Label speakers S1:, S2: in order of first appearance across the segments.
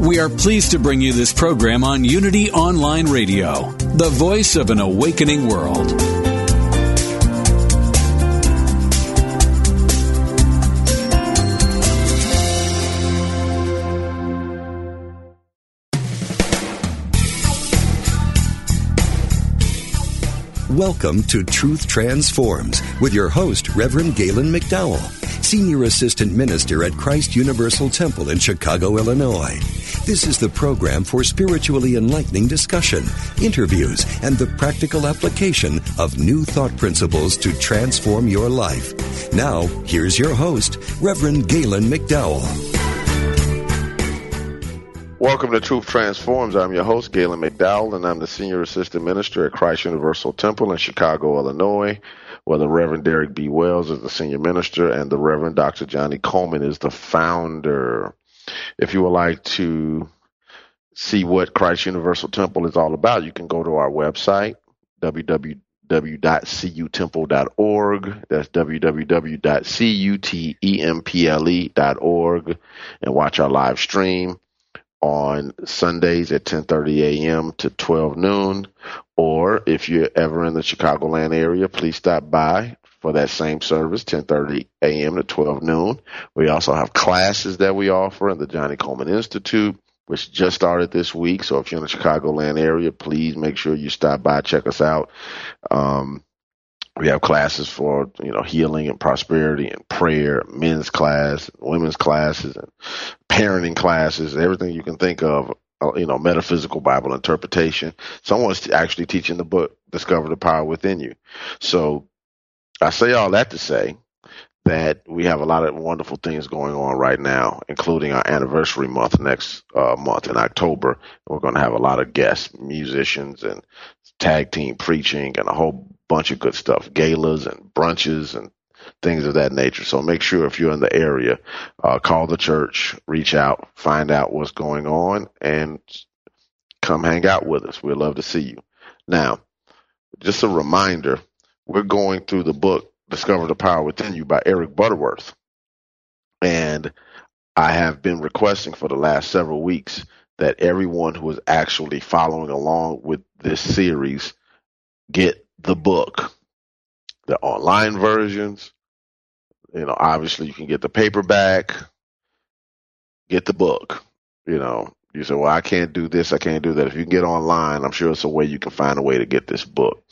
S1: We are pleased to bring you this program on Unity Online Radio, the voice of an awakening world.
S2: Welcome to Truth Transforms with your host, Reverend Galen McDowell, Senior Assistant Minister at Christ Universal Temple in Chicago, Illinois. This is the program for spiritually enlightening discussion, interviews, and the practical application of new thought principles to transform your life. Now, here's your host, Reverend Galen McDowell.
S3: Welcome to Truth Transforms. I'm your host, Galen McDowell, and I'm the Senior Assistant Minister at Christ Universal Temple in Chicago, Illinois, where the Reverend Derek B. Wells is the Senior Minister and the Reverend Dr. Johnnie Colemon is the founder. If you would like to see what Christ Universal Temple is all about, you can go to our website, www.cutemple.org. That's www.cutemple.org and watch our live stream on Sundays at 10:30 a.m. to 12 noon, or if you're ever in the Chicagoland area, please stop by for that same service, 10:30 a.m. to 12 noon. We also have classes that we offer in the Johnnie Colemon Institute, which just started this week. So if you're in the Chicagoland area, please make sure you stop by, check us out. Um, we have classes for you know healing and prosperity and prayer, men's class, women's classes, and parenting classes, everything you can think of. uh, You know, metaphysical Bible interpretation. Someone's actually teaching the book "Discover the Power Within You." So, I say all that to say that we have a lot of wonderful things going on right now, including our anniversary month next uh, month in October. We're going to have a lot of guests, musicians, and tag team preaching, and a whole bunch of good stuff, galas and brunches and things of that nature. So make sure if you're in the area, uh, call the church, reach out, find out what's going on, and come hang out with us. We'd love to see you. Now, just a reminder, we're going through the book Discover the Power Within You by Eric Butterworth. And I have been requesting for the last several weeks that everyone who is actually following along with this series get the book, the online versions. You know, obviously you can get the paperback, get the book. You know, you say, well, I can't do this, I can't do that. If you can get online, I'm sure it's a way you can find a way to get this book.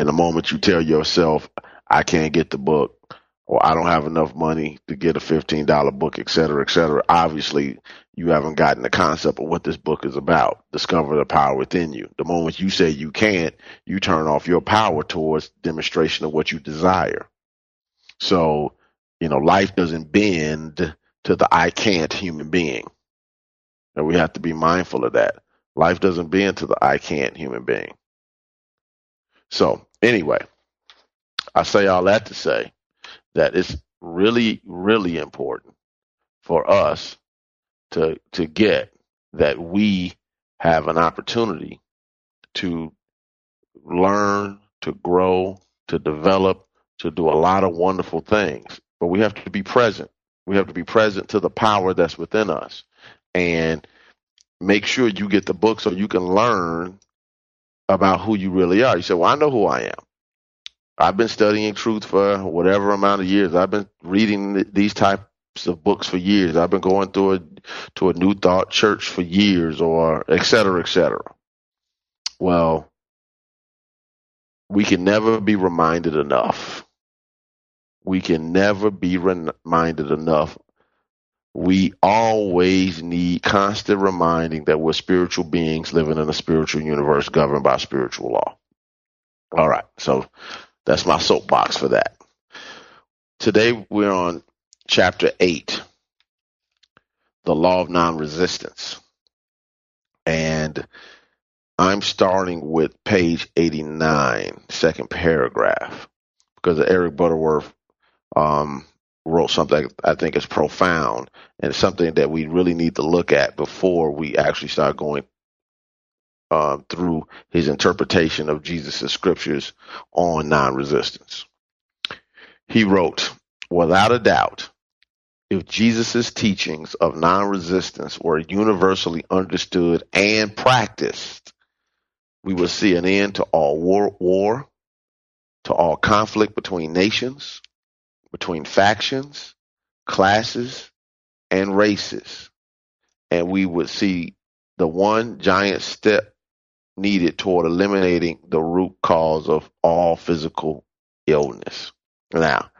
S3: And the moment you tell yourself, I can't get the book, or I don't have enough money to get a $15 book, et cetera, et cetera, obviously you haven't gotten the concept of what this book is about. Discover the power within you. The moment you say you can't, you turn off your power towards demonstration of what you desire. So, you know, life doesn't bend to the I can't human being. And we have to be mindful of that. Life doesn't bend to the I can't human being. So, anyway, I say all that to say that it's really, really important for us to to get that we have an opportunity to learn, to grow, to develop, to do a lot of wonderful things. But we have to be present. We have to be present to the power that's within us and make sure you get the book so you can learn about who you really are. You say, Well, I know who I am. I've been studying truth for whatever amount of years. I've been reading these types of books for years. I've been going through a to a New Thought church for years, or et cetera, et cetera. Well, we can never be reminded enough. We can never be reminded enough. We always need constant reminding that we're spiritual beings living in a spiritual universe governed by spiritual law. All right, so that's my soapbox for that. Today we're on chapter 8, the law of non resistance. And I'm starting with page 89, second paragraph, because Eric Butterworth um, wrote something I think is profound and something that we really need to look at before we actually start going um, through his interpretation of Jesus' scriptures on non resistance. He wrote, without a doubt, if Jesus' teachings of non resistance were universally understood and practiced, we would see an end to all war, war, to all conflict between nations, between factions, classes, and races. And we would see the one giant step needed toward eliminating the root cause of all physical illness. Now,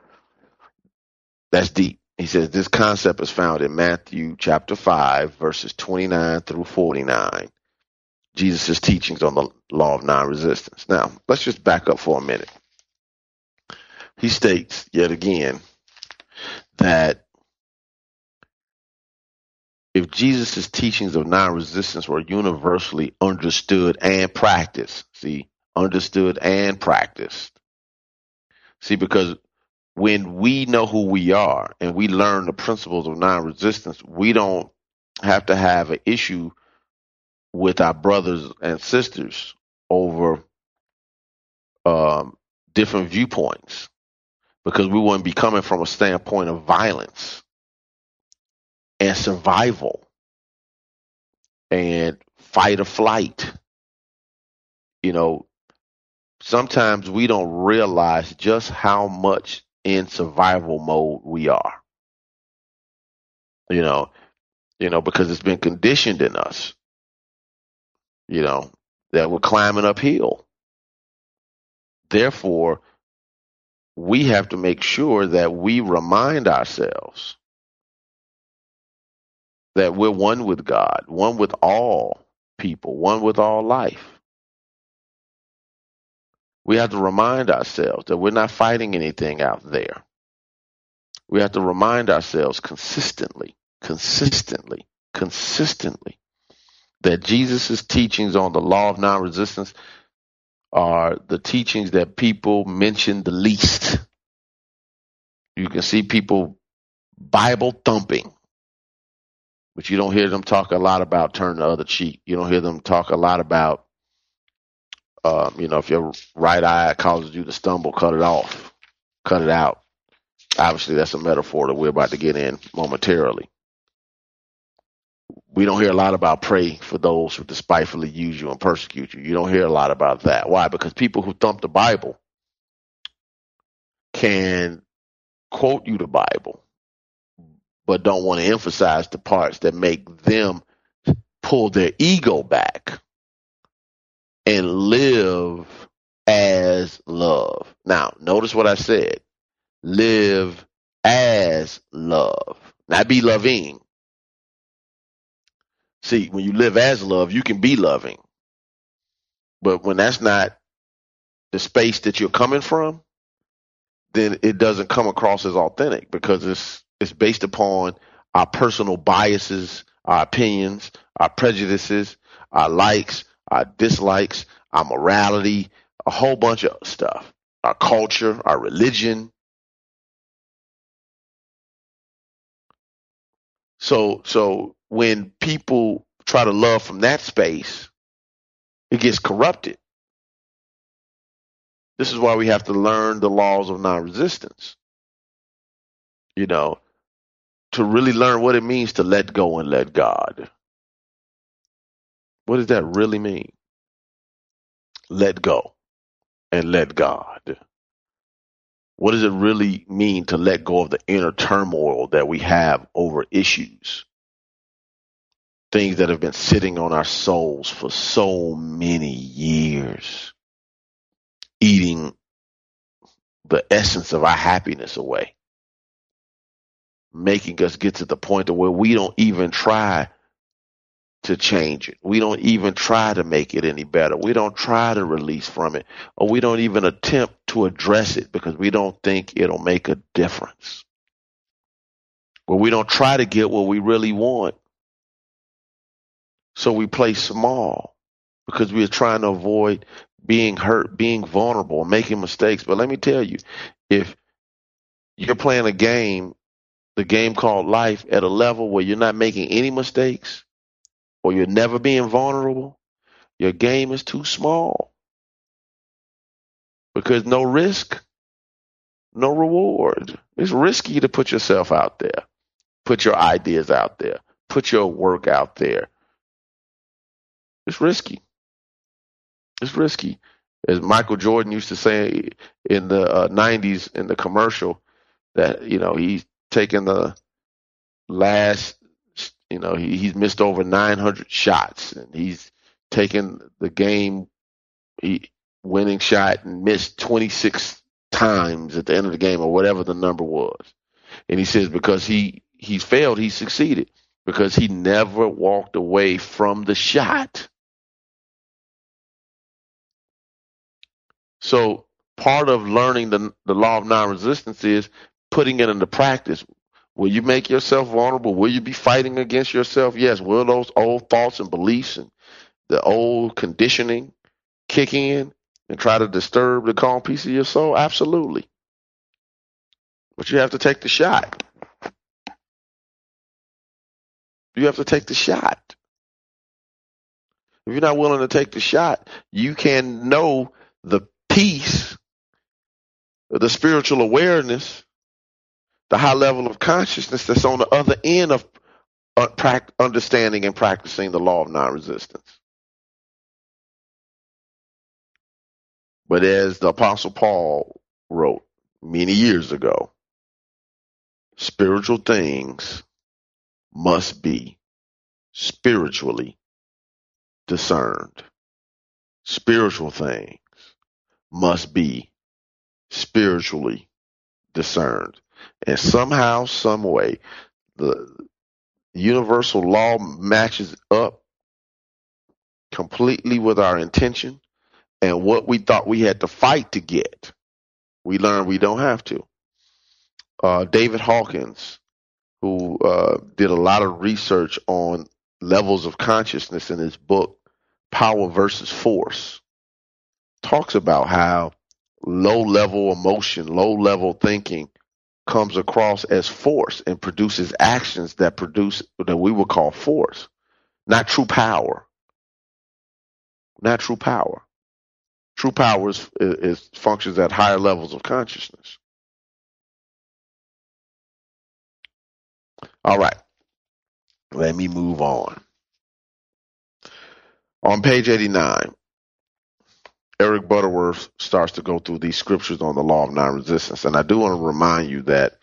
S3: that's deep. He says this concept is found in Matthew chapter 5, verses 29 through 49. Jesus' teachings on the law of non resistance. Now, let's just back up for a minute. He states yet again that if Jesus' teachings of non resistance were universally understood and practiced, see, understood and practiced. See, because when we know who we are and we learn the principles of non resistance, we don't have to have an issue with our brothers and sisters over um, different viewpoints because we wouldn't be coming from a standpoint of violence and survival and fight or flight. You know, sometimes we don't realize just how much in survival mode we are. You know, you know, because it's been conditioned in us you know, that we're climbing uphill. Therefore, we have to make sure that we remind ourselves that we're one with God, one with all people, one with all life. We have to remind ourselves that we're not fighting anything out there. We have to remind ourselves consistently, consistently, consistently that Jesus' teachings on the law of non resistance are the teachings that people mention the least. You can see people Bible thumping, but you don't hear them talk a lot about turn the other cheek. You don't hear them talk a lot about, um, you know, if your right eye causes you to stumble, cut it off, cut it out. Obviously, that's a metaphor that we're about to get in momentarily we don't hear a lot about pray for those who despitefully use you and persecute you. You don't hear a lot about that. Why? Because people who thump the Bible can quote you the Bible, but don't want to emphasize the parts that make them pull their ego back and live as love. Now, notice what I said. Live as love. Not be loving, See, when you live as love, you can be loving. But when that's not the space that you're coming from, then it doesn't come across as authentic because it's it's based upon our personal biases, our opinions, our prejudices, our likes, our dislikes, our morality, a whole bunch of stuff. Our culture, our religion. So so when people try to love from that space, it gets corrupted. This is why we have to learn the laws of non resistance. You know, to really learn what it means to let go and let God. What does that really mean? Let go and let God. What does it really mean to let go of the inner turmoil that we have over issues? Things that have been sitting on our souls for so many years eating the essence of our happiness away, making us get to the point where we don't even try to change it. We don't even try to make it any better. We don't try to release from it, or we don't even attempt to address it because we don't think it'll make a difference. Or we don't try to get what we really want. So we play small because we are trying to avoid being hurt, being vulnerable, making mistakes. But let me tell you, if you're playing a game, the game called life, at a level where you're not making any mistakes or you're never being vulnerable, your game is too small. Because no risk, no reward. It's risky to put yourself out there, put your ideas out there, put your work out there. It's risky. It's risky. As Michael Jordan used to say in the uh, 90s in the commercial, that, you know, he's taking the last, you know, he, he's missed over 900 shots and he's taken the game he, winning shot and missed 26 times at the end of the game or whatever the number was. And he says because he, he's failed, he succeeded because he never walked away from the shot. So part of learning the the law of non-resistance is putting it into practice. Will you make yourself vulnerable? Will you be fighting against yourself? Yes. Will those old thoughts and beliefs and the old conditioning kick in and try to disturb the calm peace of your soul? Absolutely. But you have to take the shot. You have to take the shot. If you're not willing to take the shot, you can know the peace, the spiritual awareness, the high level of consciousness that's on the other end of uh, understanding and practicing the law of non-resistance. But as the apostle Paul wrote many years ago, spiritual things must be spiritually discerned. Spiritual things must be spiritually discerned. And somehow, some way, the universal law matches up completely with our intention and what we thought we had to fight to get. We learned we don't have to. Uh, David Hawkins, who uh, did a lot of research on levels of consciousness in his book, Power versus Force, talks about how low level emotion, low level thinking comes across as force and produces actions that produce that we would call force, not true power. Not true power. True power is, is functions at higher levels of consciousness. All right. Let me move on. On page 89, Eric Butterworth starts to go through these scriptures on the law of non-resistance, and I do want to remind you that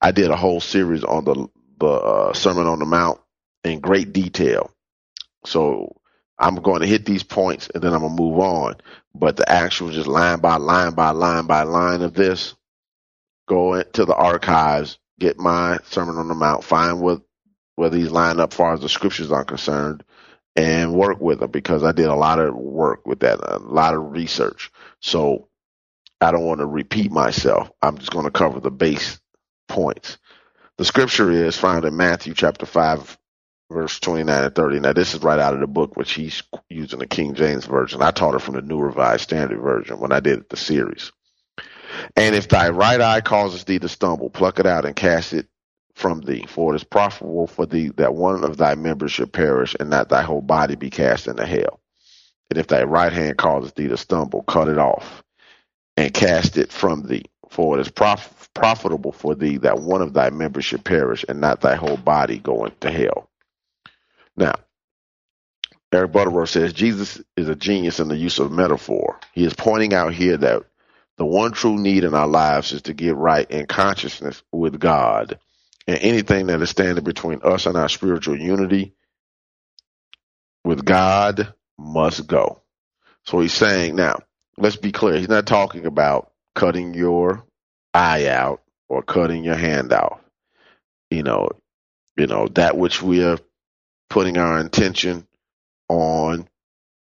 S3: I did a whole series on the the uh, Sermon on the Mount in great detail. So I'm going to hit these points and then I'm gonna move on. But the actual just line by line by line by line of this, go into the archives, get my Sermon on the Mount, find what where these line up far as the scriptures are concerned, and work with them because I did a lot of work with that, a lot of research. So I don't want to repeat myself. I'm just going to cover the base points. The scripture is found in Matthew chapter 5, verse 29 and 30. Now, this is right out of the book, which he's using the King James Version. I taught it from the New Revised Standard Version when I did the series. And if thy right eye causes thee to stumble, pluck it out and cast it from thee, for it is profitable for thee that one of thy members should perish, and not thy whole body be cast into hell. And if thy right hand causes thee to stumble, cut it off, and cast it from thee. For it is prof- profitable for thee that one of thy members should perish, and not thy whole body go into hell. Now, Eric Butterworth says Jesus is a genius in the use of metaphor. He is pointing out here that the one true need in our lives is to get right in consciousness with God. And anything that is standing between us and our spiritual unity with God must go. So he's saying, now, let's be clear. He's not talking about cutting your eye out or cutting your hand out. You know, you know, that which we are putting our intention on,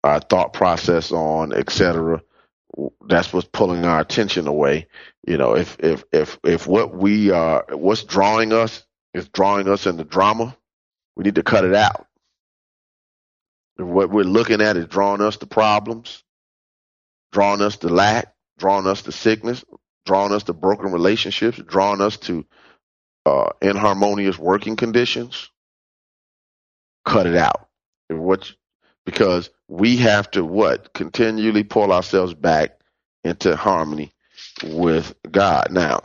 S3: our thought process on, etc. That's what's pulling our attention away. You know, if if if if what we are, what's drawing us is drawing us into drama, we need to cut it out. If what we're looking at is drawing us to problems, drawing us to lack, drawing us to sickness, drawing us to broken relationships, drawing us to uh, inharmonious working conditions. Cut it out. What because we have to what continually pull ourselves back into harmony with God. Now,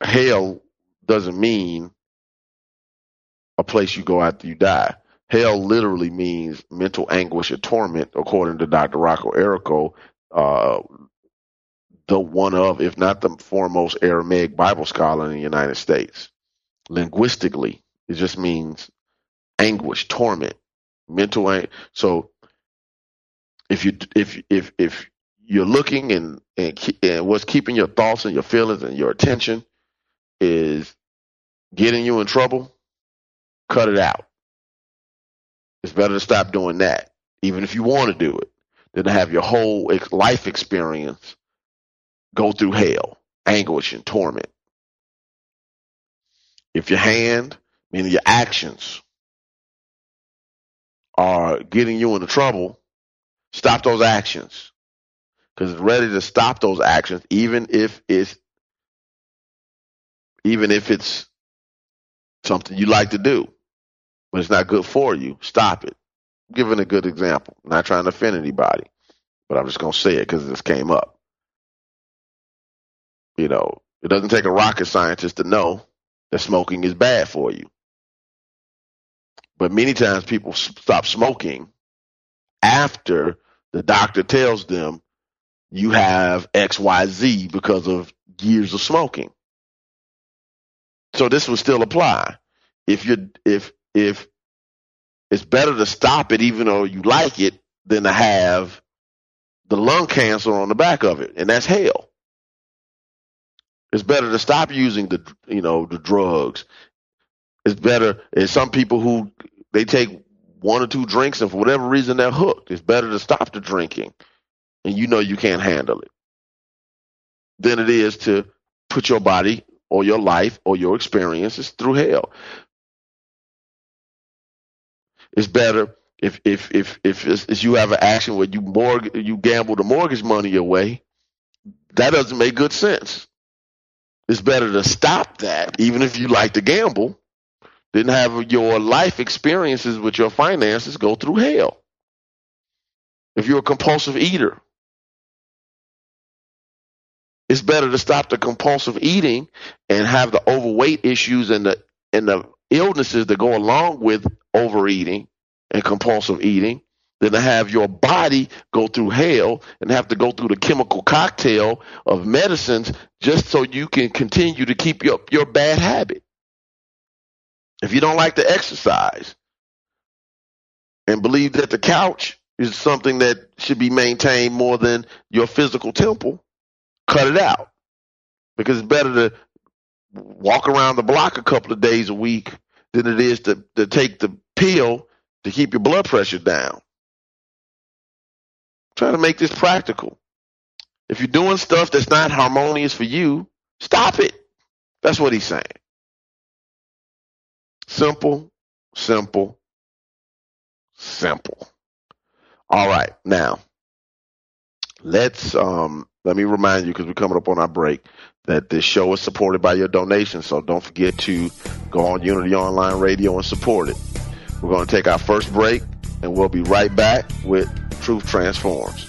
S3: hell doesn't mean a place you go after you die. Hell literally means mental anguish or torment, according to Dr. Rocco Errico, uh, the one of, if not the foremost Aramaic Bible scholar in the United States. Linguistically, it just means anguish, torment, mental anguish. So if you if if if you're looking and, and and what's keeping your thoughts and your feelings and your attention is getting you in trouble, cut it out. It's better to stop doing that, even if you want to do it, than to have your whole life experience go through hell, anguish, and torment. If your hand, meaning your actions, are getting you into trouble, stop those actions. Because it's ready to stop those actions, even if it's even if it's something you like to do, but it's not good for you. Stop it. I'm giving a good example. I'm not trying to offend anybody, but I'm just gonna say it because this came up. You know, it doesn't take a rocket scientist to know that smoking is bad for you. But many times people stop smoking after the doctor tells them you have XYZ because of years of smoking. So this would still apply. If you if if it's better to stop it even though you like it than to have the lung cancer on the back of it, and that's hell. It's better to stop using the you know the drugs. It's better. It's some people who they take one or two drinks and for whatever reason they're hooked. It's better to stop the drinking, and you know you can't handle it, than it is to put your body or your life or your experiences through hell. It's better if if if if, if you have an action where you mortgage you gamble the mortgage money away. That doesn't make good sense. It's better to stop that, even if you like to gamble, than have your life experiences with your finances go through hell. If you're a compulsive eater, it's better to stop the compulsive eating and have the overweight issues and the and the illnesses that go along with overeating and compulsive eating than to have your body go through hell and have to go through the chemical cocktail of medicines just so you can continue to keep your, your bad habit. If you don't like to exercise and believe that the couch is something that should be maintained more than your physical temple, cut it out. Because it's better to walk around the block a couple of days a week than it is to, to take the pill to keep your blood pressure down. Trying to make this practical. If you're doing stuff that's not harmonious for you, stop it. That's what he's saying. Simple, simple, simple. All right, now let's um let me remind you, because we're coming up on our break, that this show is supported by your donations. So don't forget to go on Unity Online Radio and support it. We're going to take our first break, and we'll be right back with Truth Transforms.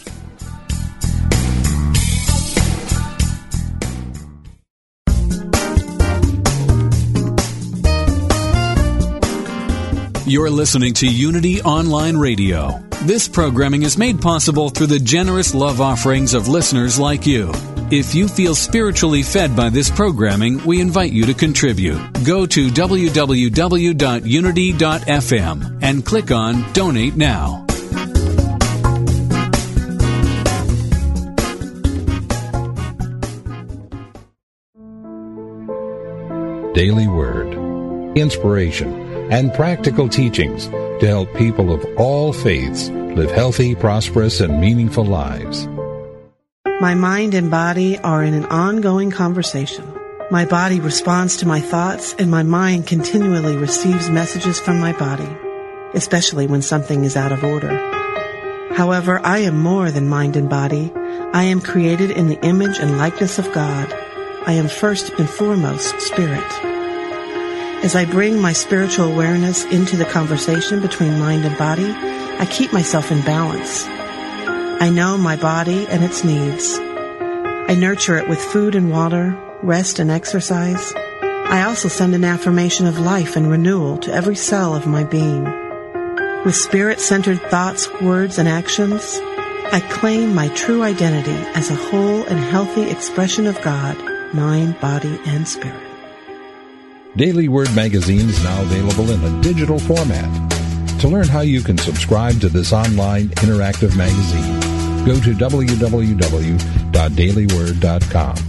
S1: You're listening to Unity Online Radio. This programming is made possible through the generous love offerings of listeners like you. If you feel spiritually fed by this programming, we invite you to contribute. Go to www.unity.fm and click on Donate Now.
S4: Daily Word, inspiration and practical teachings to help people of all faiths live healthy, prosperous, and meaningful lives.
S5: My mind and body are in an ongoing conversation. My body responds to my thoughts and my mind continually receives messages from my body, especially when something is out of order. However, I am more than mind and body. I am created in the image and likeness of God. I am first and foremost spirit. As I bring my spiritual awareness into the conversation between mind and body, I keep myself in balance. I know my body and its needs. I nurture it with food and water, rest and exercise. I also send an affirmation of life and renewal to every cell of my being. With spirit-centered thoughts, words, and actions, I claim my true identity as a whole and healthy expression of God, mind, body, and spirit.
S4: Daily Word magazine is now available in a digital format. To learn how you can subscribe to this online interactive magazine, go to www.dailyword.com.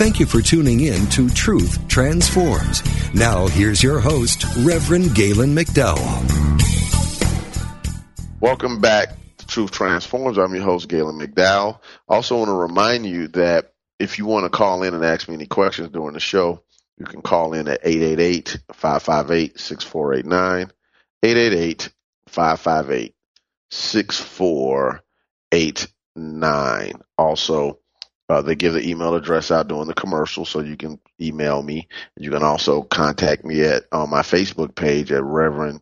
S2: Thank you for tuning in to Truth Transforms. Now, here's your host, Reverend Galen McDowell.
S3: Welcome back to Truth Transforms. I'm your host, Galen McDowell. Also, want to remind you that if you want to call in and ask me any questions during the show, you can call in at 888 558 6489. 888 558 6489. Also, uh, they give the email address out during the commercial, so you can email me. You can also contact me at on my Facebook page at Reverend,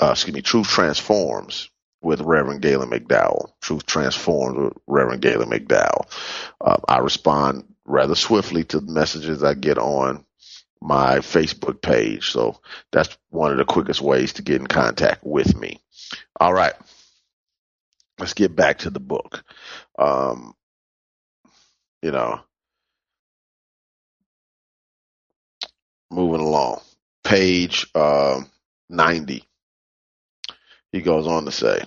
S3: uh, excuse me, Truth Transforms with Reverend Galen McDowell. Truth Transforms with Reverend Galen McDowell. Uh, I respond rather swiftly to the messages I get on my Facebook page, so that's one of the quickest ways to get in contact with me. All right, let's get back to the book. Um, you know, moving along. Page uh, 90. He goes on to say,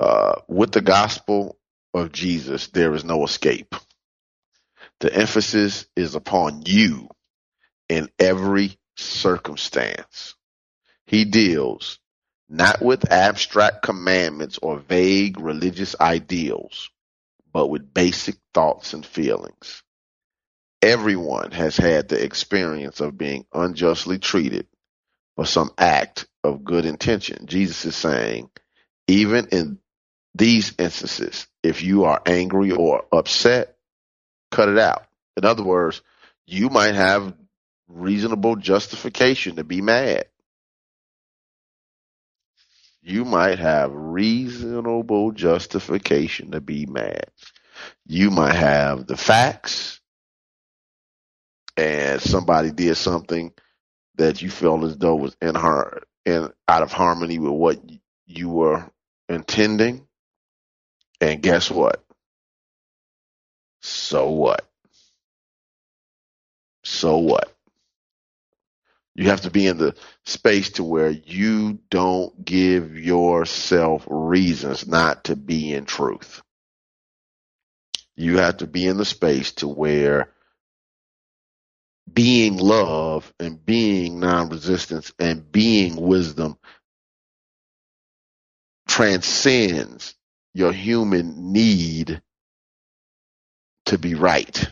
S3: uh, with the gospel of Jesus, there is no escape. The emphasis is upon you in every circumstance. He deals not with abstract commandments or vague religious ideals, but with basic thoughts and feelings. Everyone has had the experience of being unjustly treated for some act of good intention. Jesus is saying, even in these instances. If you are angry or upset, cut it out. In other words, you might have reasonable justification to be mad. You might have reasonable justification to be mad. You might have the facts and somebody did something that you felt as though was in her in out of harmony with what you were intending. And guess what? So what? So what? You have to be in the space to where you don't give yourself reasons not to be in truth. You have to be in the space to where being love and being non-resistance and being wisdom transcends your human need to be right.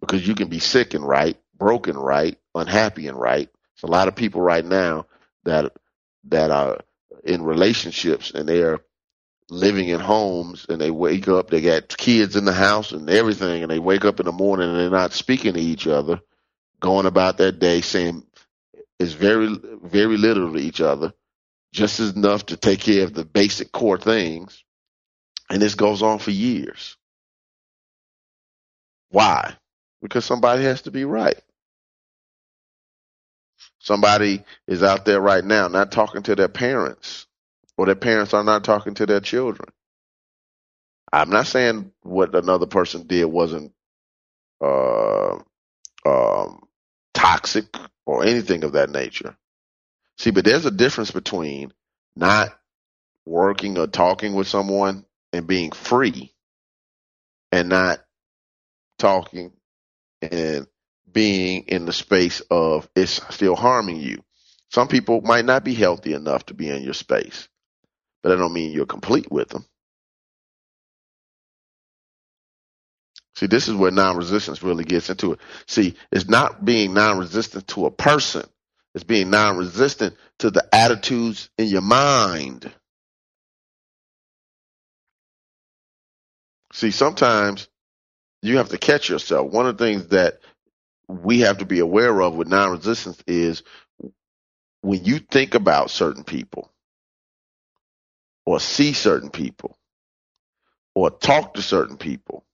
S3: Because you can be sick and right, broken right, unhappy and right. There's a lot of people right now that that are in relationships and they're living in homes and they wake up, they got kids in the house and everything, and they wake up in the morning and they're not speaking to each other, going about their day saying it's very, very little to each other, just enough to take care of the basic core things. And this goes on for years. Why? Because somebody has to be right. Somebody is out there right now not talking to their parents or their parents are not talking to their children. I'm not saying what another person did wasn't uh, um, toxic or anything of that nature. See, but there's a difference between not working or talking with someone and being free and not talking and being in the space of it's still harming you. Some people might not be healthy enough to be in your space but I don't mean you're complete with them. See, this is where non-resistance really gets into it. See, it's not being non-resistant to a person. It's being non-resistant to the attitudes in your mind. See, sometimes you have to catch yourself. One of the things that we have to be aware of with non-resistance is when you think about certain people, or see certain people or talk to certain people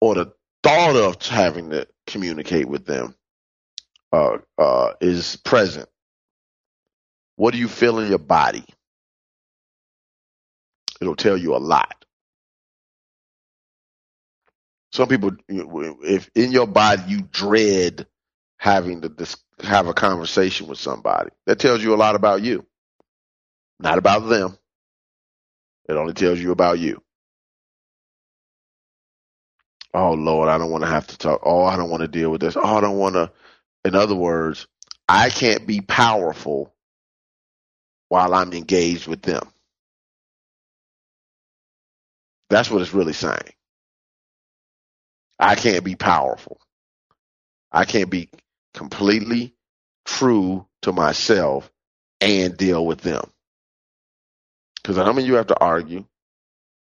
S3: or the thought of having to communicate with them uh, uh, is present. What do you feel in your body? It'll tell you a lot. Some people, if in your body you dread having to dis- have a conversation with somebody, that tells you a lot about you, not about them. It only tells you about you. Oh Lord, I don't want to have to talk. Oh, I don't want to deal with this. Oh, I don't want to. In other words, I can't be powerful while I'm engaged with them. That's what it's really saying. I can't be powerful. I can't be completely true to myself and deal with them. Because I mean, you have to argue.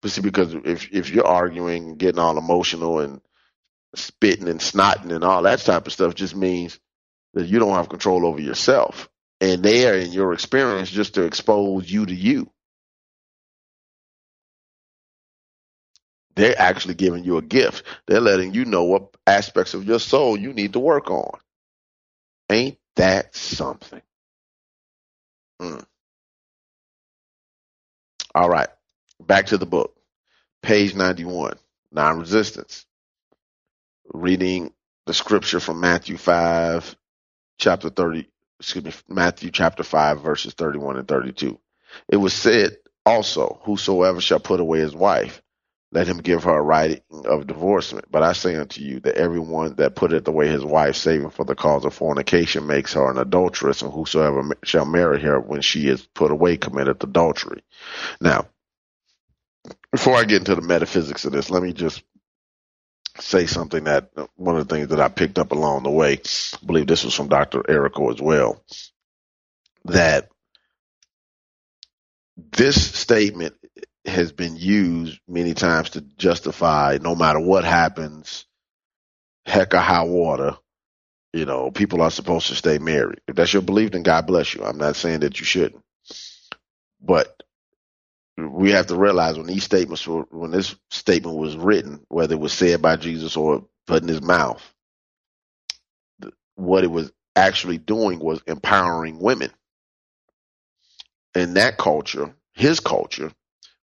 S3: But see, because if if you're arguing, getting all emotional and spitting and snotting and all that type of stuff, just means that you don't have control over yourself. And they're in your experience just to expose you to you. They're actually giving you a gift. They're letting you know what aspects of your soul you need to work on. Ain't that something? Mm. All right. Back to the book. Page 91. Non resistance. Reading the scripture from Matthew 5, chapter 30, excuse me, Matthew chapter 5, verses 31 and 32. It was said also, Whosoever shall put away his wife, let him give her a writing of divorcement. But I say unto you that everyone that putteth away his wife, saving for the cause of fornication, makes her an adulteress, and whosoever shall marry her when she is put away committeth adultery. Now, before I get into the metaphysics of this, let me just say something that uh, one of the things that I picked up along the way, I believe this was from Dr. Errico as well, that this statement has been used many times to justify no matter what happens, heck or high water, you know, people are supposed to stay married. If that's your belief, then God bless you. I'm not saying that you shouldn't. But we have to realize when these statements were, when this statement was written, whether it was said by Jesus or put in his mouth, what it was actually doing was empowering women. In that culture, his culture,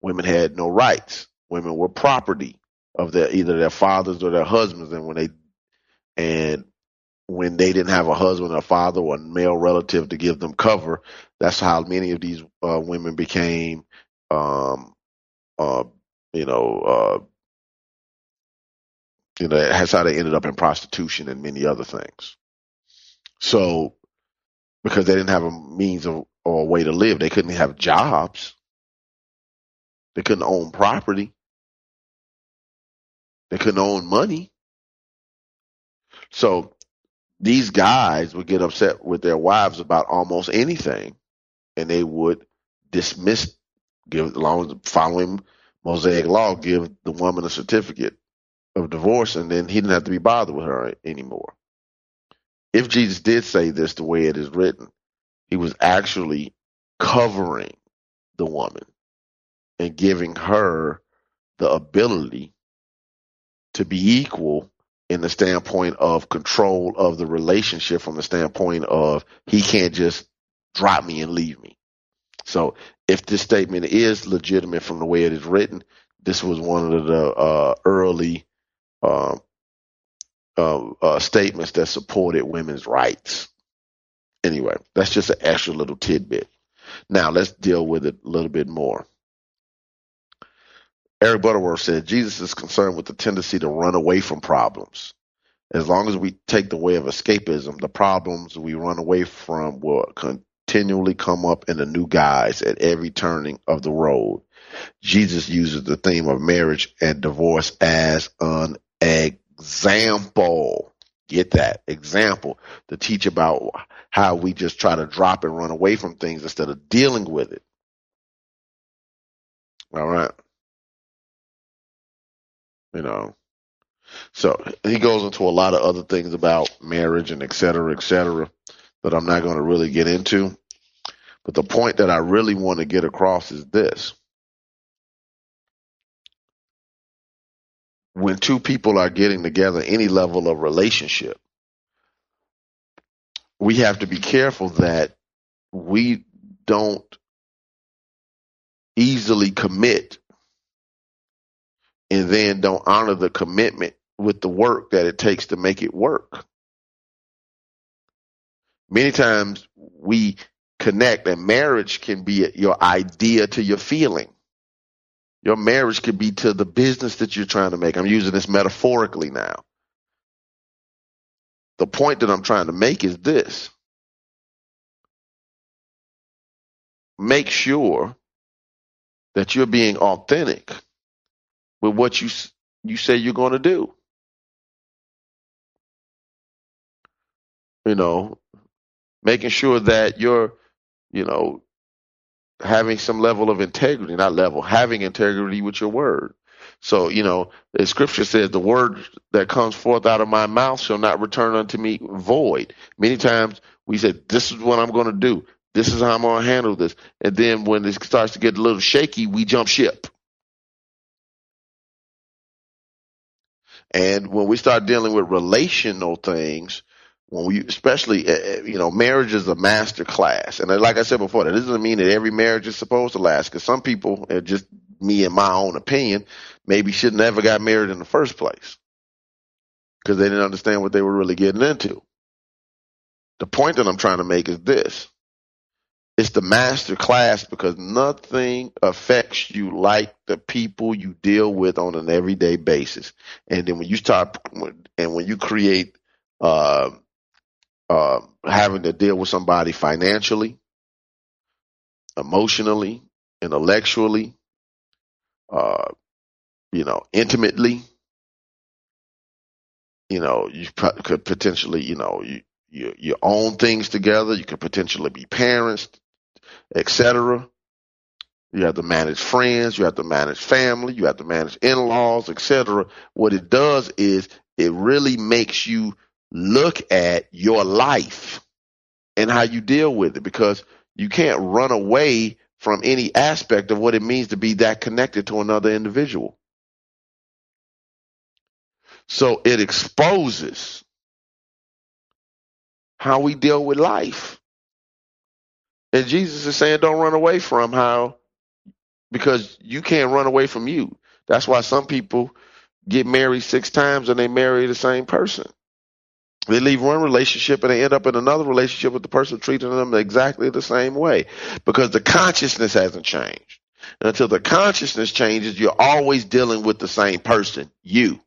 S3: women had no rights. Women were property of their either their fathers or their husbands, and when they and when they didn't have a husband or father or a male relative to give them cover, that's how many of these uh, women became, um, uh, you know, uh, you know, that's how they ended up in prostitution and many other things. So, because they didn't have a means of or a way to live, they couldn't have jobs. They couldn't own property. They couldn't own money. So these guys would get upset with their wives about almost anything, and they would dismiss, give along following Mosaic law, give the woman a certificate of divorce, and then he didn't have to be bothered with her anymore. If Jesus did say this the way it is written, he was actually covering the woman and giving her the ability to be equal in the standpoint of control of the relationship from the standpoint of he can't just drop me and leave me. So if this statement is legitimate from the way it is written, this was one of the uh, early uh, uh, uh, statements that supported women's rights. Anyway, that's just an extra little tidbit. Now let's deal with it a little bit more. Eric Butterworth said Jesus is concerned with the tendency to run away from problems. As long as we take the way of escapism, the problems we run away from will continually come up in a new guise at every turning of the road. Jesus uses the theme of marriage and divorce as an example. Get that example to teach about how we just try to drop and run away from things instead of dealing with it. All right. You know, so he goes into a lot of other things about marriage and et cetera, et cetera, that I'm not going to really get into. But the point that I really want to get across is this. When two people are getting together, any level of relationship, we have to be careful that we don't easily commit and then don't honor the commitment with the work that it takes to make it work. Many times we connect and marriage can be your idea to your feeling. Your marriage could be to the business that you're trying to make. I'm using this metaphorically now. The point that I'm trying to make is this. Make sure that you're being authentic with what you you say you're going to do. You know, making sure that you're, you know, having some level of integrity, not level, having integrity with your word. So, you know, the scripture says the word that comes forth out of my mouth shall not return unto me void. Many times we say, this is what I'm going to do. This is how I'm going to handle this. And then when it starts to get a little shaky, we jump ship. And when we start dealing with relational things, when we, especially, uh, you know, marriage is a master class. And like I said before, that doesn't mean that every marriage is supposed to last. Because some people, uh, just me in my own opinion, maybe should never got married in the first place because they didn't understand what they were really getting into. The point that I'm trying to make is this it's the master class because nothing affects you like the people you deal with on an everyday basis. And then when you start, and when you create, uh, uh, having to deal with somebody financially, emotionally, intellectually, uh, you know, intimately, you know, you could potentially, you know, you, you, you own things together. You could potentially be parents, etc. You have to manage friends, you have to manage family, you have to manage in-laws, etc. What it does is it really makes you look at your life and how you deal with it because you can't run away from any aspect of what it means to be that connected to another individual. So it exposes how we deal with life. And Jesus is saying, don't run away from how, because you can't run away from you. That's why some people get married six times and they marry the same person. They leave one relationship and they end up in another relationship with the person treating them exactly the same way because the consciousness hasn't changed. And until the consciousness changes, you're always dealing with the same person, you.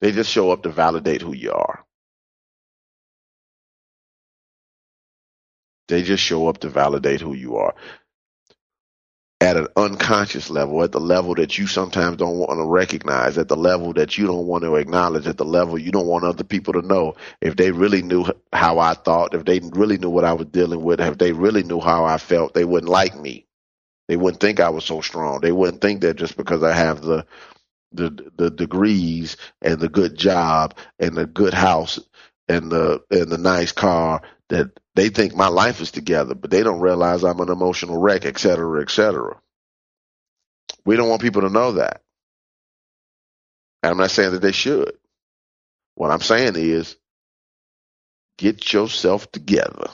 S3: They just show up to validate who you are. They just show up to validate who you are at an unconscious level, at the level that you sometimes don't want to recognize, at the level that you don't want to acknowledge, at the level you don't want other people to know. If they really knew how I thought, if they really knew what I was dealing with, if they really knew how I felt, they wouldn't like me. They wouldn't think I was so strong. They wouldn't think that just because I have the the the degrees and the good job and the good house and the and the nice car that they think my life is together, but they don't realize I'm an emotional wreck, et cetera, et cetera. We don't want people to know that. And I'm not saying that they should. What I'm saying is get yourself together.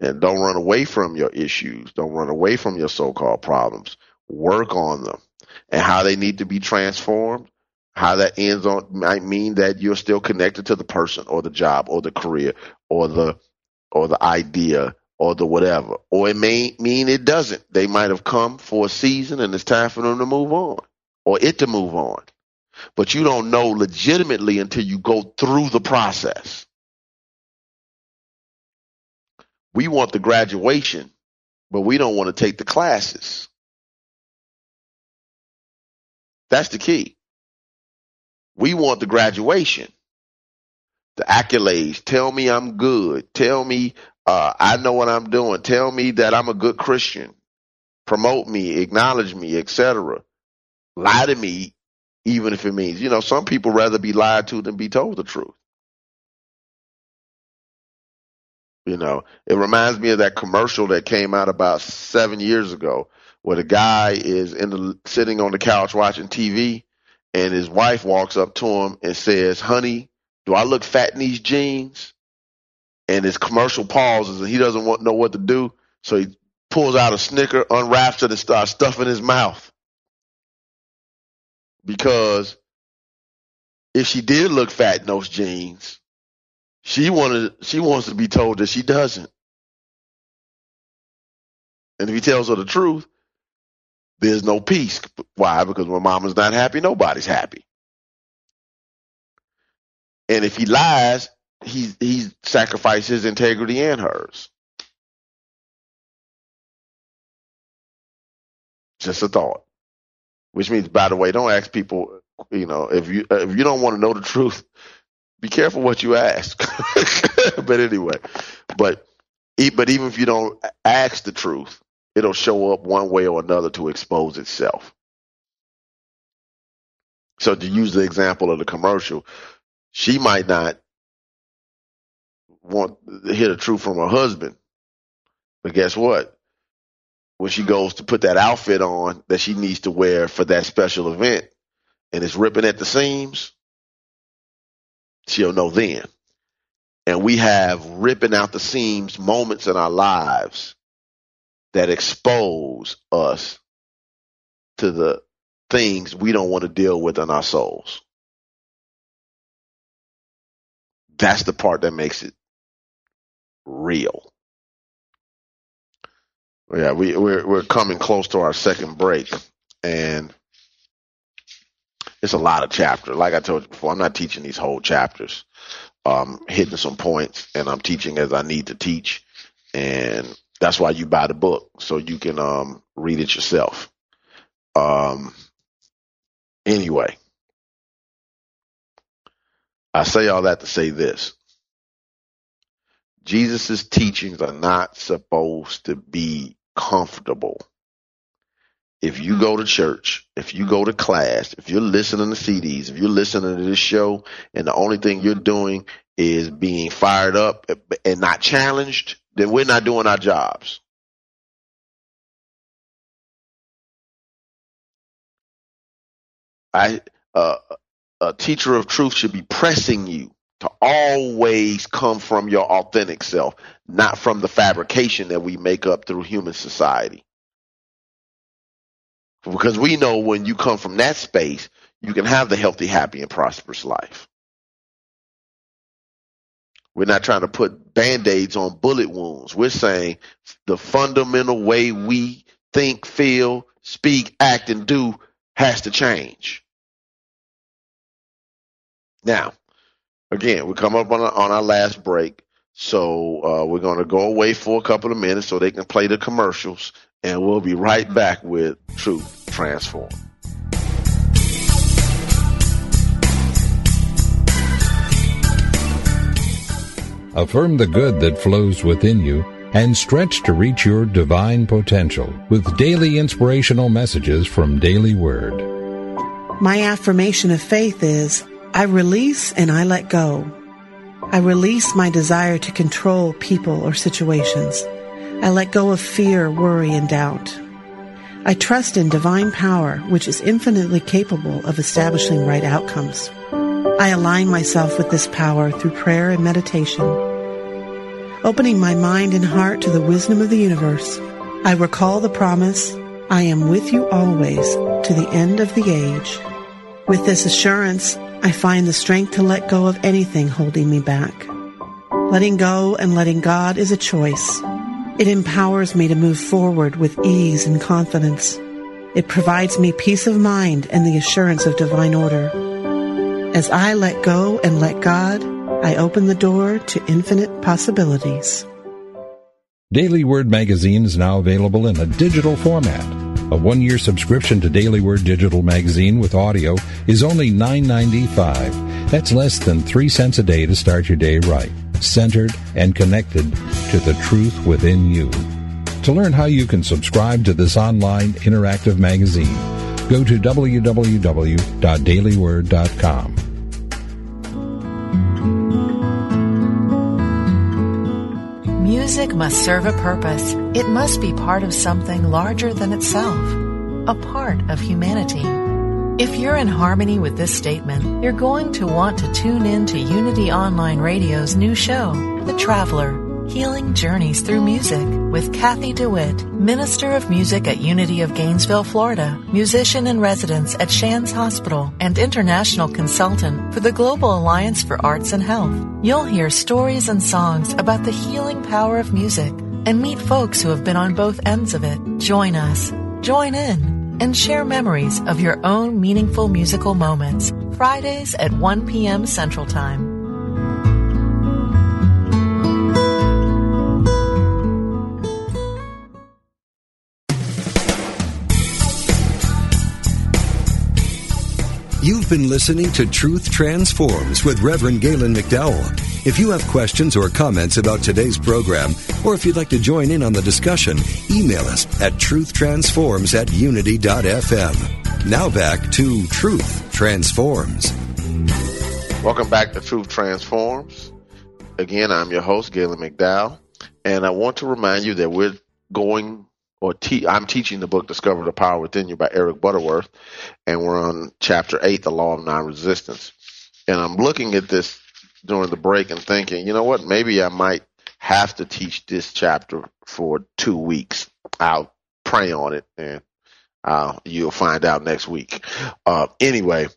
S3: And don't run away from your issues. Don't run away from your so called problems. Work on them and how they need to be transformed how that ends on might mean that you're still connected to the person or the job or the career or the or the idea or the whatever. Or it may mean it doesn't. They might have come for a season and it's time for them to move on or it to move on. But you don't know legitimately until you go through the process. We want the graduation, but we don't want to take the classes. That's the key. We want the graduation, the accolades. Tell me I'm good. Tell me uh, I know what I'm doing. Tell me that I'm a good Christian. Promote me, acknowledge me, etc. Lie to me, even if it means, you know, some people rather be lied to than be told the truth. You know, it reminds me of that commercial that came out about seven years ago where the guy is in the sitting on the couch watching TV and his wife walks up to him and says, "Honey, do I look fat in these jeans?" And his commercial pauses, and he doesn't want know what to do, so he pulls out a Snicker, unwraps it, and starts stuffing his mouth. Because if she did look fat in those jeans, she wanted she wants to be told that she doesn't. And if he tells her the truth, there's no peace. Why? Because when mama's not happy, nobody's happy. And if he lies, he's he's sacrificed his integrity and hers. Just a thought. Which means, by the way, don't ask people. You know, if you if you don't want to know the truth, be careful what you ask. but anyway, but but even if you don't ask the truth, it'll show up one way or another to expose itself. So to use the example of the commercial, she might not want to hear the truth from her husband. But guess what? When she goes to put that outfit on that she needs to wear for that special event and it's ripping at the seams, she'll know then. And we have ripping out the seams moments in our lives that expose us to the things we don't want to deal with in our souls. That's the part that makes it real. Yeah, we, we're we're coming close to our second break, and it's a lot of chapters. Like I told you before, I'm not teaching these whole chapters. I'm hitting some points, and I'm teaching as I need to teach, and that's why you buy the book so you can um, read it yourself. Um, anyway, I say all that to say this. Jesus' teachings are not supposed to be comfortable. If you go to church, if you go to class, if you're listening to CDs, if you're listening to this show, and the only thing you're doing is being fired up and not challenged, then we're not doing our jobs. I, uh, a teacher of truth should be pressing you to always come from your authentic self, not from the fabrication that we make up through human society. Because we know when you come from that space, you can have the healthy, happy, and prosperous life. We're not trying to put band-aids on bullet wounds. We're saying the fundamental way we think, feel, speak, act, and do has to change. Now, again, we come up on our, on our last break. So uh, we're going to go away for a couple of minutes so they can play the commercials, and we'll be right back with Truth Transform.
S4: Affirm the good that flows within you and stretch to reach your divine potential with daily inspirational messages from Daily Word.
S5: My affirmation of faith is I release and I let go. I release my desire to control people or situations. I let go of fear, worry, and doubt. I trust in divine power, which is infinitely capable of establishing right outcomes. I align myself with this power through prayer and meditation. Opening my mind and heart to the wisdom of the universe, I recall the promise, I am with you always to the end of the age. With this assurance, I find the strength to let go of anything holding me back. Letting go and letting God is a choice. It empowers me to move forward with ease and confidence. It provides me peace of mind and the assurance of divine order. As I let go and let God, I open the door to infinite possibilities.
S4: Daily Word magazine is now available in a digital format. A one-year subscription to Daily Word digital magazine with audio is only $9.95. That's less than 3 cents a day to start your day right, centered and connected to the truth within you. To learn how you can subscribe to this online interactive magazine, go to www.dailyword.com.
S6: Music must serve a purpose. It must be part of something larger than itself, a part of humanity. If you're in harmony with this statement, you're going to want to tune in to Unity Online Radio's new show, The Traveler Healing Journeys Through Music with Kathy DeWitt, Minister of Music at Unity of Gainesville, Florida, musician in residence at Shands Hospital, and international consultant for the Global Alliance for Arts and Health. You'll hear stories and songs about the healing power of music and meet folks who have been on both ends of it. Join us, join in, and share memories of your own meaningful musical moments. Fridays at 1 p.m. Central Time.
S2: You've been listening to Truth Transforms with Reverend Galen McDowell. If you have questions or comments about today's program, or if you'd like to join in on the discussion, email us at truthtransforms at unity.fm. Now back to Truth Transforms.
S3: Welcome back to Truth Transforms. Again, I'm your host, Galen McDowell, and I want to remind you that we're going or te- I'm teaching the book Discover the Power Within You by Eric Butterworth, and we're on chapter eight, the law of non-resistance. And I'm looking at this during the break and thinking, you know what? Maybe I might have to teach this chapter for two weeks. I'll pray on it, and uh, you'll find out next week. Uh, anyway,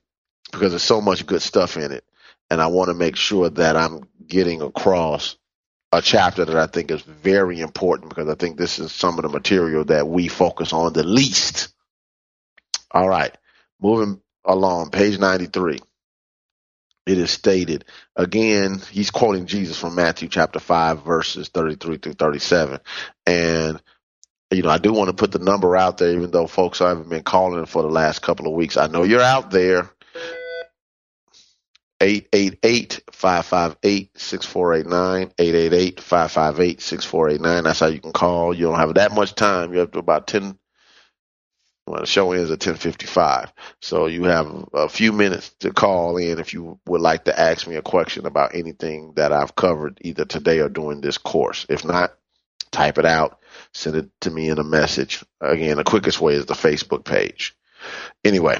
S3: because there's so much good stuff in it, and I want to make sure that I'm getting across a chapter that I think is very important because I think this is some of the material that we focus on the least. All right, moving along, page 93. It is stated again, he's quoting Jesus from Matthew chapter 5, verses 33 through 37. And, you know, I do want to put the number out there, even though folks haven't been calling for the last couple of weeks. I know you're out there. 888-558-6489, 888-558-6489. That's how you can call. You don't have that much time. You have to about 10, well, the show ends at 10:55, so you have a few minutes to call in if you would like to ask me a question about anything that I've covered either today or during this course. If not, type it out, send it to me in a message. Again, the quickest way is the Facebook page. Anyway,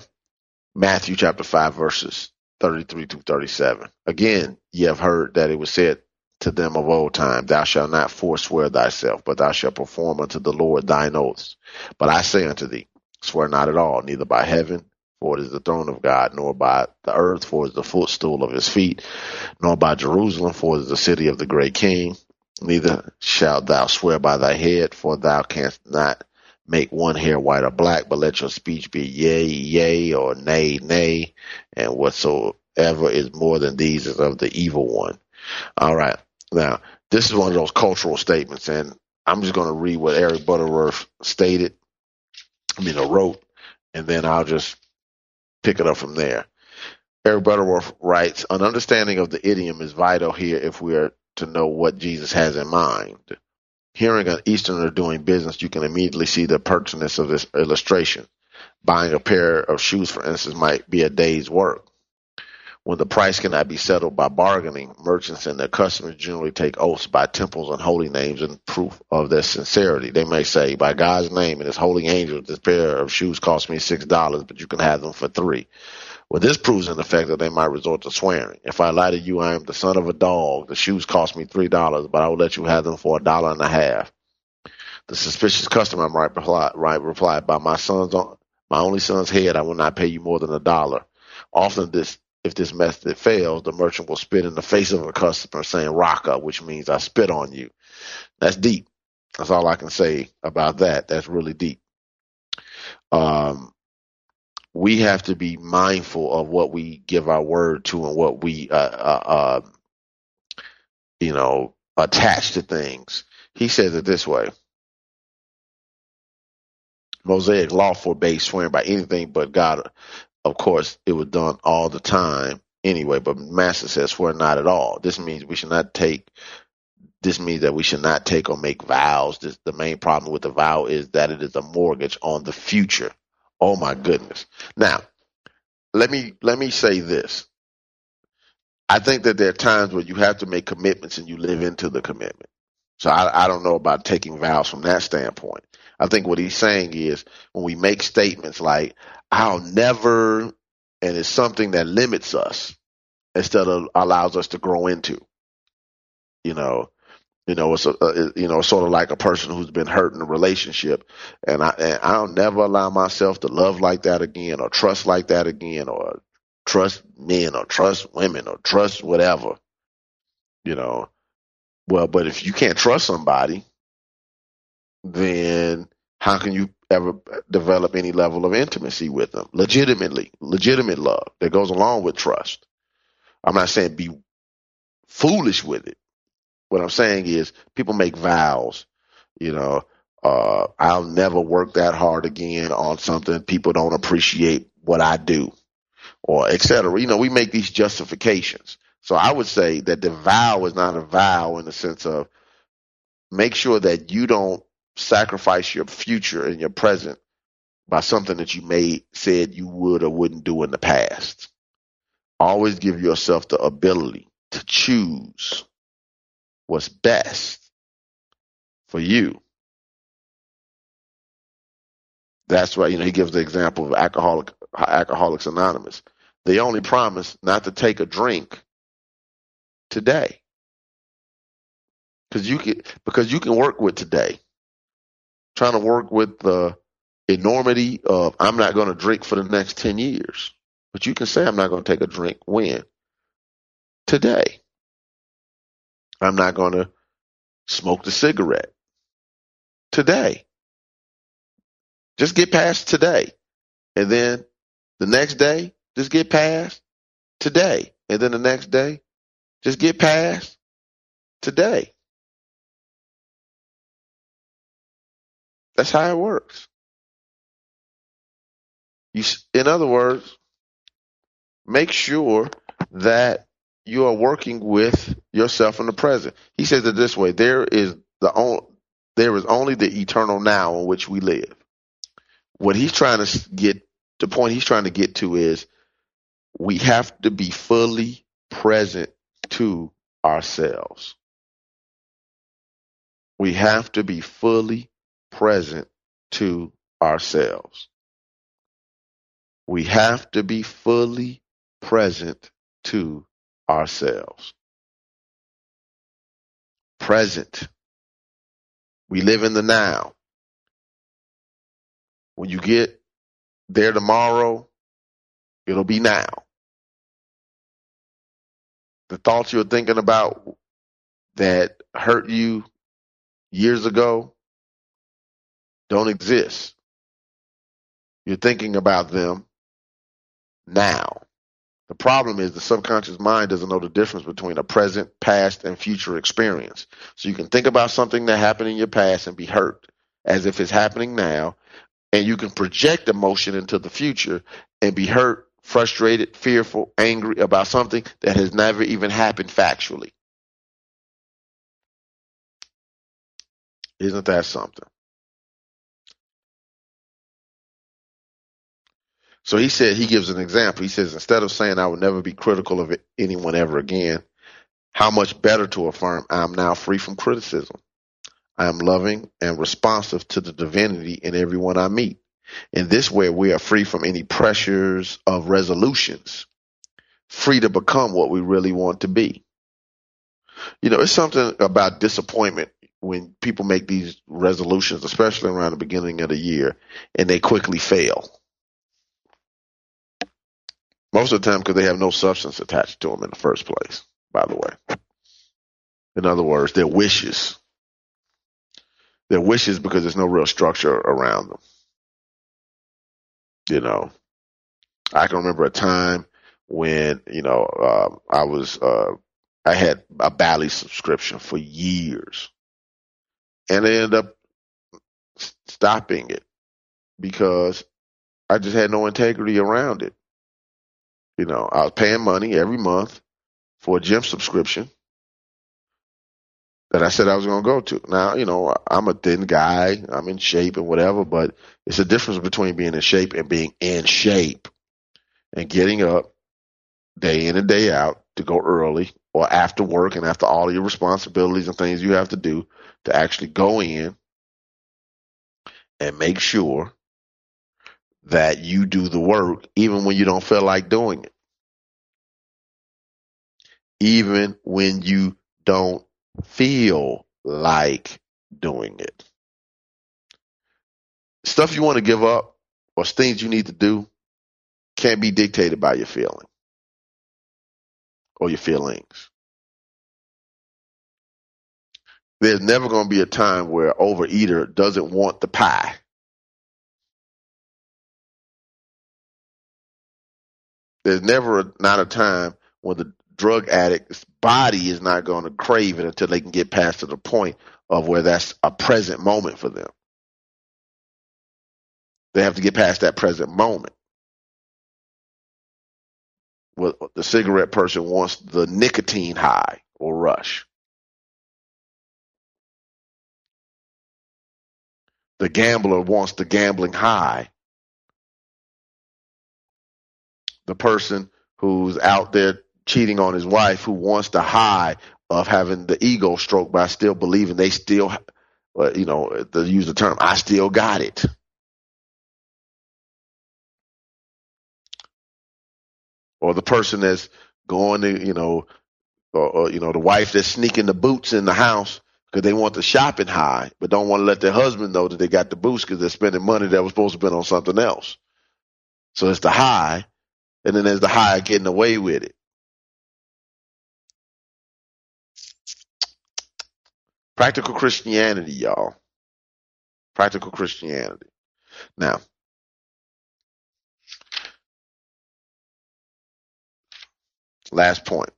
S3: Matthew chapter 5 verses 33 to 37. Again, ye have heard that it was said to them of old time, Thou shalt not forswear thyself, but thou shalt perform unto the Lord thine oaths. But I say unto thee, Swear not at all, neither by heaven, for it is the throne of God, nor by the earth, for it is the footstool of his feet, nor by Jerusalem, for it is the city of the great king. Neither shalt thou swear by thy head, for thou canst not make one hair white or black, but let your speech be yea, yea, or nay, nay, and whatsoever is more than these is of the evil one. All right. Now, this is one of those cultural statements, and I'm just going to read what Eric Butterworth stated I mean, wrote, and then I'll just pick it up from there. Eric Butterworth writes, an understanding of the idiom is vital here if we are to know what Jesus has in mind. Hearing an Easterner doing business, you can immediately see the pertinence of this illustration. Buying a pair of shoes, for instance, might be a day's work. When the price cannot be settled by bargaining, merchants and their customers generally take oaths by temples and holy names in proof of their sincerity. They may say, by God's name and his holy angels, this pair of shoes cost me six dollars, but you can have them for three. Well, this proves in effect that they might resort to swearing. If I lie to you, I am the son of a dog. The shoes cost me three dollars, but I will let you have them for a dollar and a half. The suspicious customer might reply, right, reply by my son's, my only son's head, I will not pay you more than a dollar. Often this if this method fails, the merchant will spit in the face of a customer saying raca, which means I spit on you. That's deep. That's all I can say about that. That's really deep. Um, we have to be mindful of what we give our word to and what we, uh, uh, uh, you know, attach to things. He says it this way. Mosaic law forbade swearing by anything but God of course, it was done all the time anyway, but Master says swear not at all. This means we should not take this means that we should not take or make vows. This, the main problem with the vow is that it is a mortgage on the future. Oh my goodness. Now, let me let me say this. I think that there are times where you have to make commitments and you live into the commitment. So I, I don't know about taking vows from that standpoint. I think what he's saying is when we make statements like, I'll never, and it's something that limits us instead of allows us to grow into. You know, you know, it's a, uh, you know, sort of like a person who's been hurt in a relationship, and I and I'll never allow myself to love like that again, or trust like that again, or trust men, or trust women, or trust whatever. You know, well, but if you can't trust somebody, then how can you ever develop any level of intimacy with them? Legitimately, legitimate love that goes along with trust. I'm not saying be foolish with it. What I'm saying is people make vows, you know, uh, I'll never work that hard again on something. People don't appreciate what I do or et cetera. You know, we make these justifications. So I would say that the vow is not a vow in the sense of make sure that you don't sacrifice your future and your present by something that you may said you would or wouldn't do in the past. Always give yourself the ability to choose what's best for you. That's why you know he gives the example of alcoholic alcoholics anonymous. They only promise not to take a drink today. Cuz you can because you can work with today trying to work with the enormity of I'm not going to drink for the next 10 years. But you can say I'm not going to take a drink when? Today. I'm not going to smoke the cigarette. Today. Just get past today. And then the next day, just get past today. And then the next day, just get past today. That's how it works. You, in other words, make sure that you are working with yourself in the present. He says it this way: there is the only, there is only the eternal now in which we live. What he's trying to get, the point he's trying to get to is, we have to be fully present to ourselves. We have to be fully present to ourselves. We have to be fully present to ourselves. Present. We live in the now. When you get there tomorrow, it'll be now. The thoughts you're thinking about that hurt you years ago don't exist. You're thinking about them now. The problem is the subconscious mind doesn't know the difference between a present, past, and future experience. So you can think about something that happened in your past and be hurt as if it's happening now, and you can project emotion into the future and be hurt, frustrated, fearful, angry about something that has never even happened factually. Isn't that something? So he said, he gives an example. He says, instead of saying I will never be critical of anyone ever again, how much better to affirm I am now free from criticism. I am loving and responsive to the divinity in everyone I meet. In this way, we are free from any pressures of resolutions, free to become what we really want to be. You know, it's something about disappointment when people make these resolutions, especially around the beginning of the year, and they quickly fail. Most of the time because they have no substance attached to them in the first place, by the way. In other words, their wishes. Their wishes because there's no real structure around them. You know, I can remember a time when, you know, uh, I was, uh, I had a Bally subscription for years and I ended up stopping it because I just had no integrity around it. You know, I was paying money every month for a gym subscription that I said I was going to go to. Now, you know, I'm a thin guy, I'm in shape and whatever, but it's a difference between being in shape and being in shape and getting up day in and day out to go early or after work and after all your responsibilities and things you have to do to actually go in and make sure that you do the work even when you don't feel like doing it. Even when you don't feel like doing it. Stuff you want to give up or things you need to do can't be dictated by your feeling or your feelings. There's never going to be a time where overeater doesn't want the pie. There's never a, not a time when the drug addict's body is not going to crave it until they can get past to the point of where that's a present moment for them. They have to get past that present moment. Well, the cigarette person wants the nicotine high or rush. The gambler wants the gambling high the person who's out there cheating on his wife who wants the high of having the ego stroke by still believing they still, uh, you know, to use the term, I still got it. Or the person that's going to, you know, or, or you know, the wife that's sneaking the boots in the house because they want the shopping high, but don't want to let their husband know that they got the boots because they're spending money that was supposed to be on something else. So it's the high and then there's the high getting away with it. Practical Christianity, y'all. Practical Christianity. Now, last point.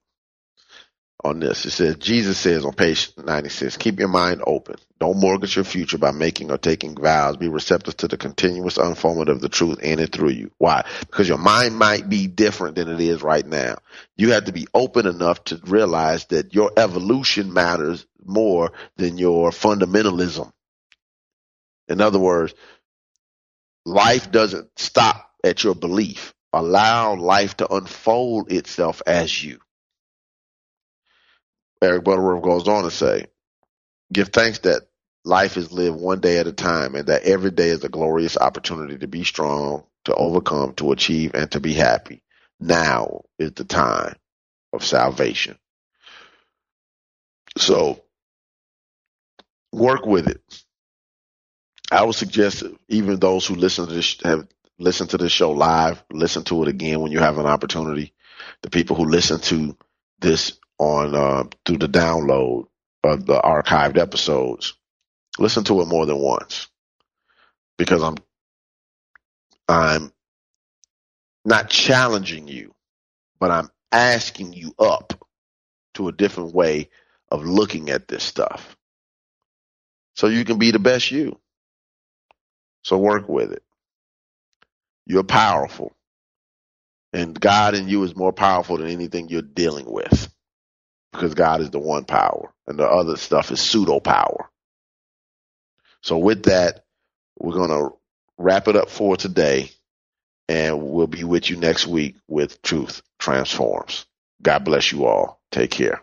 S3: On this. It says Jesus says on page 96, keep your mind open. Don't mortgage your future by making or taking vows. Be receptive to the continuous unfoldment of the truth in and through you. Why? Because your mind might be different than it is right now. You have to be open enough to realize that your evolution matters more than your fundamentalism. In other words, life doesn't stop at your belief. Allow life to unfold itself as you. Eric Butterworth goes on to say, give thanks that life is lived one day at a time and that every day is a glorious opportunity to be strong, to overcome, to achieve, and to be happy. Now is the time of salvation. So work with it. I would suggest even those who listen to this have listened to this show live, listen to it again when you have an opportunity. The people who listen to this on uh, through the download of the archived episodes, listen to it more than once because I'm I'm not challenging you, but I'm asking you up to a different way of looking at this stuff so you can be the best you. So work with it. You're powerful. And God in you is more powerful than anything you're dealing with because God is the one power and the other stuff is pseudo power. So with that, we're going to wrap it up for today and we'll be with you next week with Truth Transforms. God bless you all. Take care.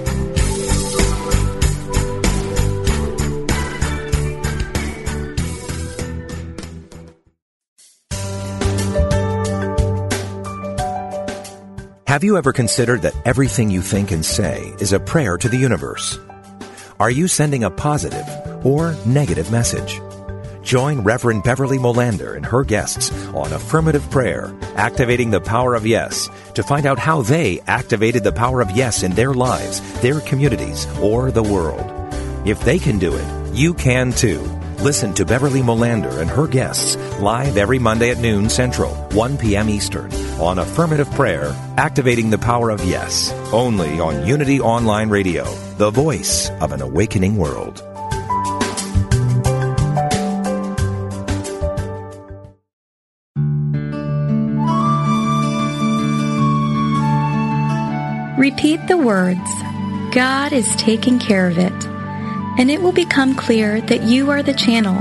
S7: Have you ever considered that everything you think and say is a prayer to the universe? Are you sending a positive or negative message? Join Reverend Beverly Molander and her guests on Affirmative Prayer, Activating the Power of Yes, to find out how they activated the power of yes in their lives, their communities, or the world. If they can do it, you can too. Listen to Beverly Molander and her guests live every Monday at noon Central, 1 p.m. Eastern on Affirmative Prayer, Activating the Power of Yes, only on Unity Online Radio, the voice of an awakening world.
S8: Repeat the words, God is taking care of it, and it will become clear that you are the channel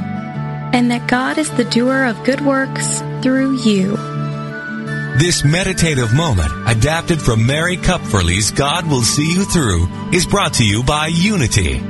S8: and that God is the doer of good works through you.
S9: This meditative moment, adapted from Mary Kupferle's God Will See You Through, is brought to you by Unity.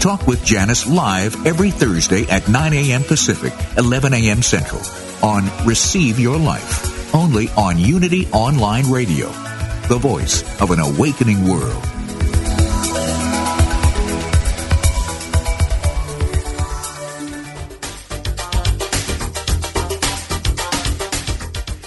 S10: Talk with Janice live every Thursday at 9 a.m. Pacific, 11 a.m. Central on Receive Your Life, only on Unity Online Radio, the voice of an awakening world.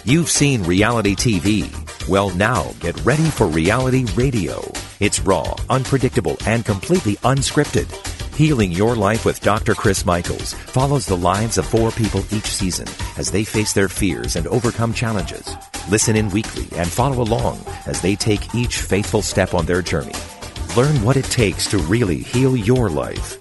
S7: You've seen reality TV. Well, now get ready for reality radio. It's raw, unpredictable, and completely unscripted. Healing Your Life with Dr. Chris Michaels follows the lives of four people each season as they face their fears and overcome challenges. Listen in weekly and follow along as they take each faithful step on their journey. Learn what it takes to really heal your life.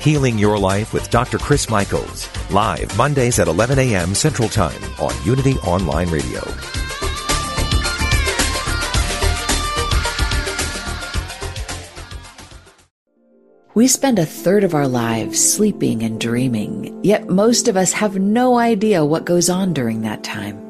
S7: Healing Your Life with Dr. Chris Michaels, live Mondays at 11 a.m. Central Time on Unity Online Radio.
S11: We spend a third of our lives sleeping and dreaming, yet most of us have no idea what goes on during that time.